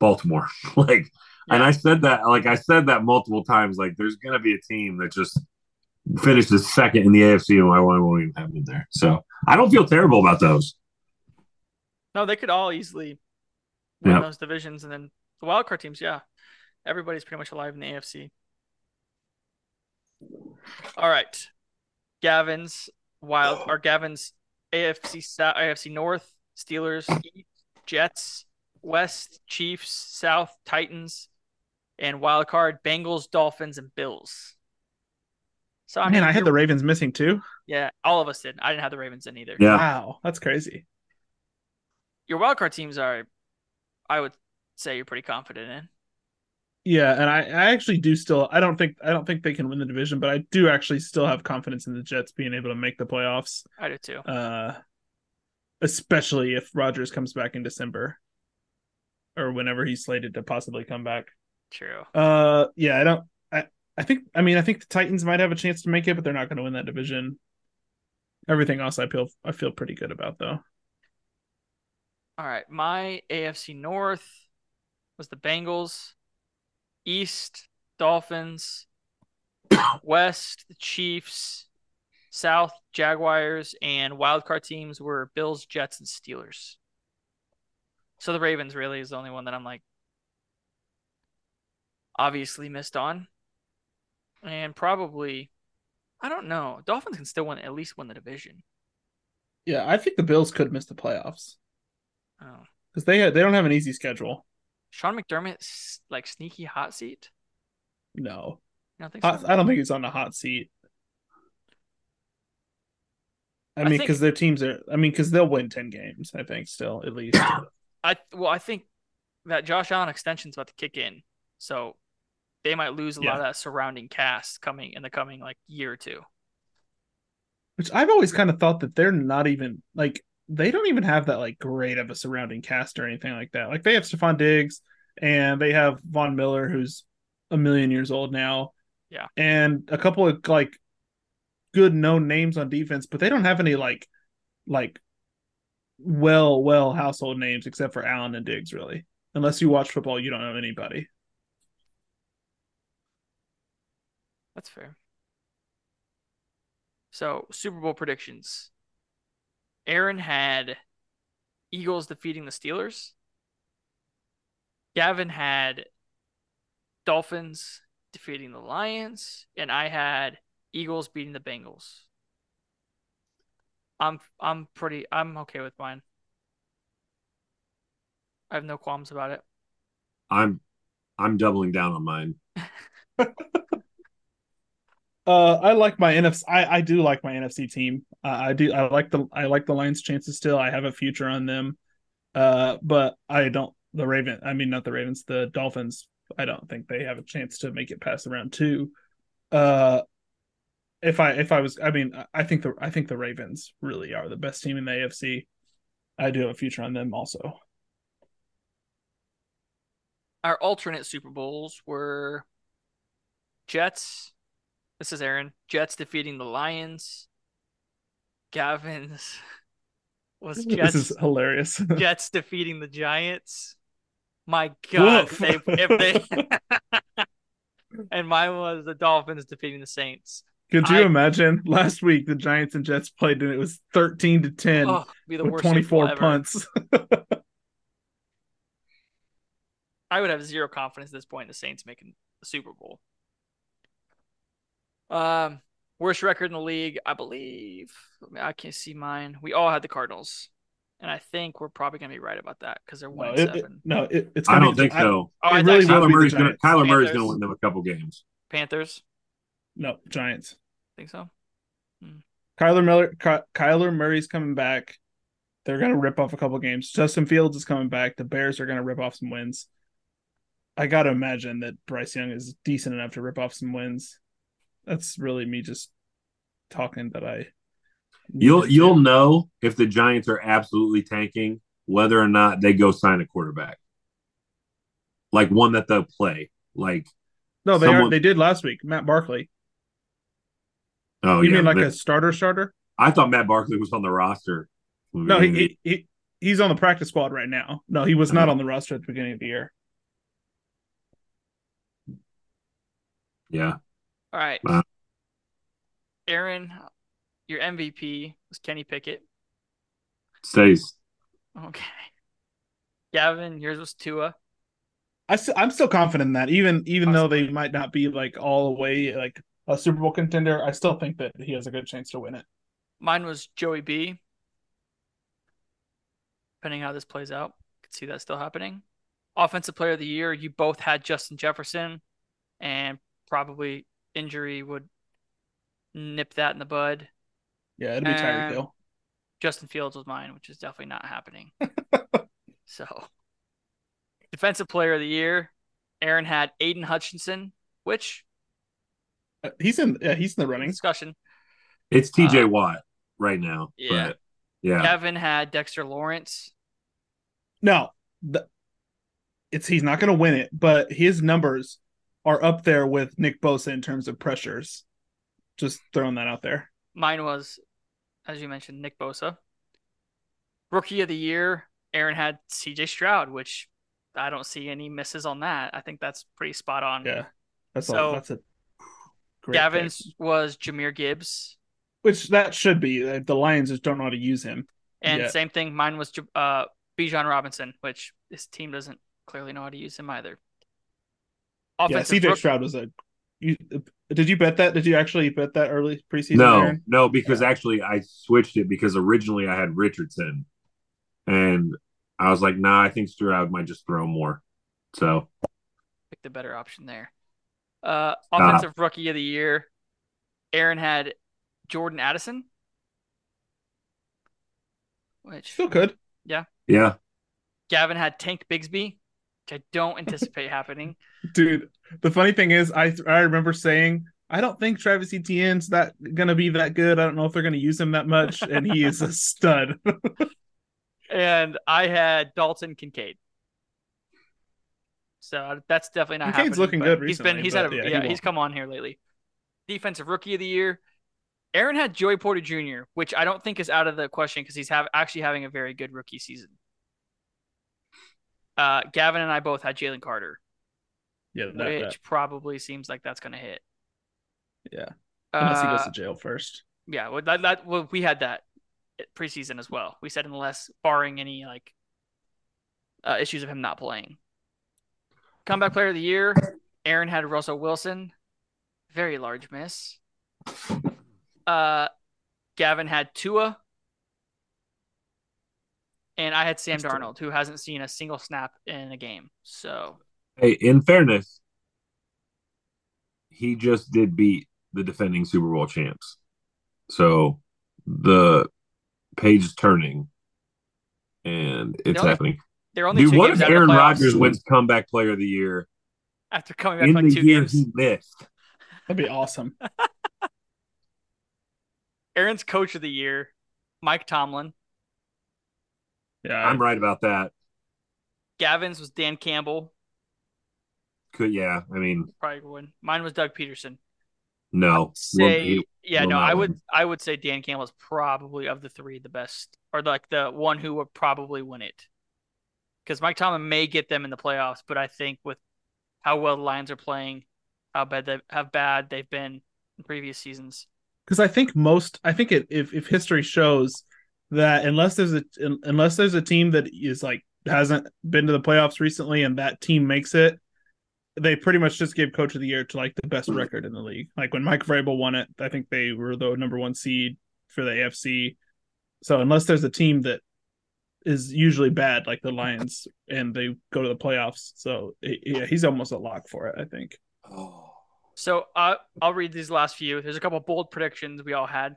Baltimore. like, and I said that, like I said that multiple times. Like, there's gonna be a team that just finishes second in the AFC, and I won't even have them there. So I don't feel terrible about those. no, they could all easily win Yeah. those divisions, and then the wildcard teams, yeah, everybody's pretty much alive in the AFC. All right, Gavin's wild oh. or Gavin's AFC Sou- AFC North, Steelers, East, Jets, West, Chiefs, South, Titans, and wild card Bengals, Dolphins, and Bills. So I Man, mean, I had the Ravens missing too. yeah, all of us did. I didn't have the Ravens in either. Yeah. Wow, that's crazy. Your wild card teams are, I would say, you're pretty confident in. Yeah, and I, I actually do still. I don't think I don't think they can win the division, but I do actually still have confidence in the Jets being able to make the playoffs. I do too. Uh, especially if Rodgers comes back in December, or whenever he's slated to possibly come back. True. Uh, yeah, I don't. I I think. I mean, I think the Titans might have a chance to make it, but they're not going to win that division. Everything else, I feel I feel pretty good about though. All right, my AFC North was the Bengals, East Dolphins, West the Chiefs, South Jaguars, and wildcard teams were Bills, Jets, and Steelers. So the Ravens really is the only one that I'm like obviously missed on, and probably I don't know. Dolphins can still win at least win the division. Yeah, I think the Bills could miss the playoffs Oh, because they they don't have an easy schedule. Sean McDermott like sneaky hot seat. No, You don't so? I, I don't think he's on the hot seat. I I mean, think- because their teams are. I mean, because they'll win ten games. I think still at least. I well, I think that Josh Allen extension's about to kick in, so they might lose a lot of that surrounding cast coming in the coming like year or two. Which I've always kind of thought that they're not even like they don't even have that like great of a surrounding cast or anything like that. Like they have Stefon Diggs and they have Von Miller, who's a million years old now. Yeah. And a couple of like good known names on defense, but they don't have any like like well, well household names except for Allen and Diggs, really. Unless you watch football, you don't know anybody. That's fair. So Super Bowl predictions. Aaron had Eagles defeating the Steelers. Gavin had Dolphins defeating the Lions, and I had Eagles beating the Bengals. I'm I'm pretty I'm okay with mine. I have no qualms about it. I'm I'm doubling down on mine. Uh, I like my NFC. I, I do like my NFC team. Uh, I do. I like the I like the Lions' chances still. I have a future on them. Uh, but I don't. The Raven. I mean, not the Ravens. The Dolphins. I don't think they have a chance to make it past the round two. Uh, if I if I was, I mean, I think the I think the Ravens really are the best team in the AFC. I do have a future on them also. our alternate Super Bowls were Jets. This is Aaron. Jets defeating the Lions. Gavin's was Jets. This is hilarious. Jets defeating the Giants. My God, if they, if they and mine was the Dolphins defeating the Saints. Could you I- imagine last week the Giants and Jets played and it was 13 to 10 Oh, be the with worst 24 punts. I would have zero confidence at this point in the Saints making the Super Bowl. Um, worst record in the league, I believe. I, mean, I can't see mine. We all had the Cardinals, and I think we're probably gonna be right about that because they're one no, and it, it- seven. no, it- it's I don't be- think so. oh, it really actually Kyler Murray's gonna Giants. Kyler Murray's gonna win them a couple games. Panthers. no, Giants. Think so? Kyler Miller, Ky- Kyler Murray's coming back. They're gonna rip off a couple games. Justin Fields is coming back. The Bears are gonna rip off some wins. I gotta imagine that Bryce Young is decent enough to rip off some wins. That's really me just talking that I. You'll you'll know if the Giants are absolutely tanking whether or not they go sign a quarterback, like one that they'll play. Like no, they are. someone- They did last week. Matt Barkley. oh you yeah, mean like they- a starter starter? I thought Matt Barkley was on the roster. No, he, he, he he's on the practice squad right now. No, he was oh. not on the roster at the beginning of the year. yeah. All right. Wow. Aaron, your MVP was Kenny Pickett. Stays. Okay. Gavin, yours was Tua. I st- I'm still confident in that, even even though they might not be like all the way like a Super Bowl contender. I still think that he has a good chance to win it. Mine was Joey B. Depending how this plays out, could see that still happening. Offensive Player of the Year, you both had Justin Jefferson, and probably injury would nip that in the bud. Yeah, it'll be Tyreek Um, Hill. Justin Fields was mine, which is definitely not happening. so, Defensive Player of the Year, Aaron had Aidan Hutchinson, which Uh, He's in. Yeah, he's in the running. discussion. It's T.J. Uh, Watt right now. yeah. But yeah. Gavin had Dexter Lawrence. No, the, it's he's not going to win it, but his numbers are up there with Nick Bosa in terms of pressures. Just throwing that out there. Mine was, as you mentioned, Nick Bosa. Rookie of the year, Aaron had CJ Stroud, which I don't see any misses on that. I think that's pretty spot on. Yeah, that's So, all. That's a great Gavin's pick. was Jahmyr Gibbs. which that should be. The Lions just don't know how to use him. And Yeah. same thing, mine was uh, Bijan Robinson, which this team doesn't clearly know how to use him either. Yeah, Offensive CJ Stroud was a. You, did you bet that? Did you actually bet that early preseason? No, Aaron? no, because Yeah. actually I switched it because originally I had Richardson, and I was like, nah, I think Stroud might just throw more. So pick the better option there. Uh, offensive rookie of the year, Aaron had Jordan Addison, which Still could. Yeah. Yeah, Gavin had Tank Bigsby, which I don't anticipate happening. Dude, the funny thing is, I I remember saying I don't think Travis Etienne's that gonna be that good. I don't know if they're gonna use him that much, and he is a stud. And I had Dalton Kincaid. So uh, that's definitely not Kincaid's looking good He's been recently, he's had a yeah, yeah, he he's come on here lately. Defensive rookie of the year. Aaron had Joey Porter Jr., which I don't think is out of the question because he's have actually having a very good rookie season. Uh, Gavin and I both had Jalen Carter, yeah, that, which that- probably seems like that's going to hit. yeah. Unless he goes Uh, to jail first. yeah, well, that, that well, we had that preseason as well. We said unless barring any like uh, issues of him not playing. Comeback player of the year, Aaron had Russell Wilson, very large miss. Uh, Gavin had Tua, and I had Sam That's tough. Darnold, who hasn't seen a single snap in a game. So Hey, in fairness, he just did beat the defending Super Bowl champs. So the page is turning and it's only- happening. they're only Dude, two what games if out of the Aaron Rodgers wins comeback player of the year after coming back in like the two year games. he missed? That'd be awesome. Aaron's coach of the year, Mike Tomlin. Yeah, I'm right about that. Gavin's was Dan Campbell. Could yeah. I mean, Probably would win. Mine was Doug Pederson. no. Say He- yeah, will no, I would win. I would say Dan Campbell is probably of the three the best, or like the one who would probably win it. Because Mike Tomlin may get them in the playoffs, but I think with how well the Lions are playing, how bad they how bad they've been in previous seasons. because I think most I think it if if history shows that unless there's a unless there's a team that is like hasn't been to the playoffs recently and that team makes it, they pretty much just give coach of the year to like the best record in the league. Like when Mike Vrabel won it, I think they were the number one seed for the AFC. So unless there's a team that is usually bad like the Lions and they go to the playoffs, so yeah, he's almost a lock for it. I think. Oh. So uh, I'll read these last few. There's a couple bold predictions we all had.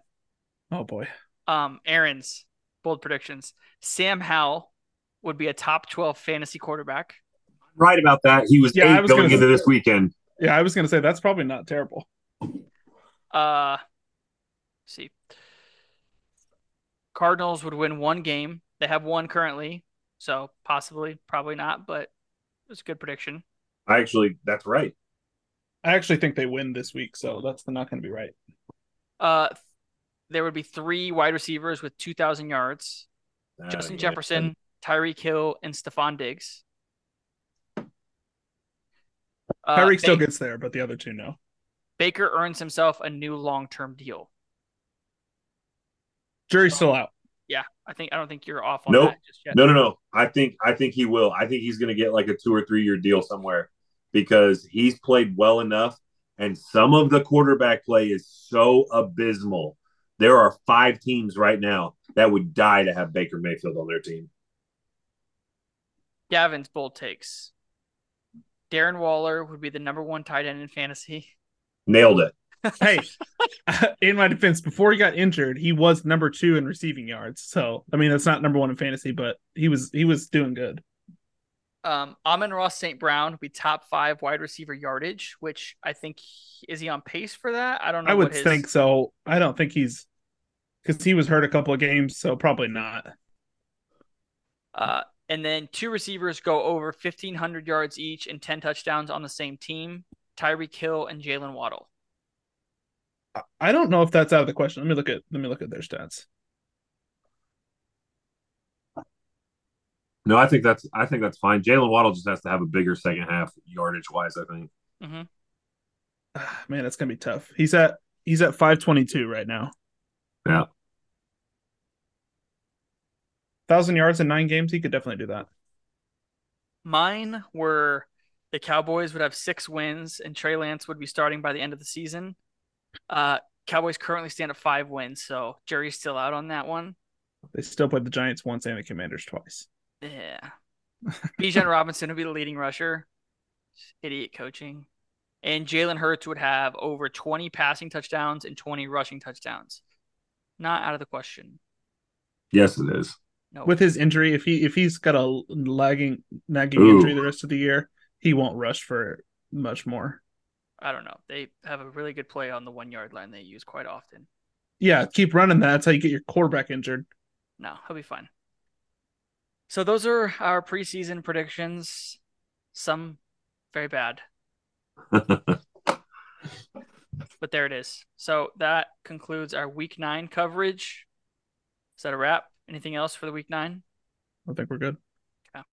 Oh boy. Um, Aaron's bold predictions. Sam Howell would be a top 12 fantasy quarterback. Right about that. He was Yeah, I eight was going gonna into say- this weekend. Yeah, I was gonna say that's probably not terrible. Uh, let's see. Cardinals would win one game. They have one currently, so possibly, probably not, but it's a good prediction. I actually, that's right. I actually think they win this week, so that's not going to be right. Uh, there would be three wide receivers with 2,000 yards. That Justin ain't Jefferson, Tyreek Hill, and Stefon Diggs. Uh, Tyreek still gets there, but the other two no. Baker earns himself a new long-term deal. Jury's still out. Yeah, I think I don't think you're off on Nope. that just yet. No, no, no. I think I think he will. I think he's going to get like a two or three year deal somewhere because he's played well enough, and some of the quarterback play is so abysmal. There are five teams right now that would die to have Baker Mayfield on their team. Gavin's bold takes. Darren Waller would be the number one tight end in fantasy. Nailed it. hey, uh, in my defense, before he got injured, he was number two in receiving yards. So I mean, that's not number one in fantasy, but he was he was doing good. Um, Amon-Ra St. Brown would be top five wide receiver yardage, which I think is he on pace for that? I don't know. I would his, think so. I don't think he's because he was hurt a couple of games, so probably not. Uh, and then two receivers go over 1,500 yards each and 10 touchdowns on the same team Tyreek Hill and Jaylen Waddle. I- I don't know if that's out of the question. Let me look at let me look at their stats. No, I think that's I think that's fine. Jaylen Waddle just has to have a bigger second half yardage wise. I think. Ah, Man, that's gonna be tough. He's at he's at five twenty two right now. Yeah. Thousand yards in nine games, he could definitely do that. Mine were the Cowboys would have six wins and Trey Lance would be starting by the end of the season. Uh, Cowboys currently stand at five wins, so Jerry's still out on that one. They still played the Giants once and the Commanders twice. Yeah. Bijan Robinson would be the leading rusher. Idiot coaching. And Jalen Hurts would have over 20 passing touchdowns and 20 rushing touchdowns. Not out of the question. Yes, it is. No. With his injury, if he if he's got a lagging nagging Ooh. injury the rest of the year, he won't rush for much more. I don't know. They have a really good play on the one yard line they use quite often. Yeah, keep running that. That's how you get your quarterback injured. No, he'll be fine. So those are our preseason predictions. Some very bad, but there it is. So that concludes our week nine coverage. Is that a wrap? Anything else for the week nine? I think we're good.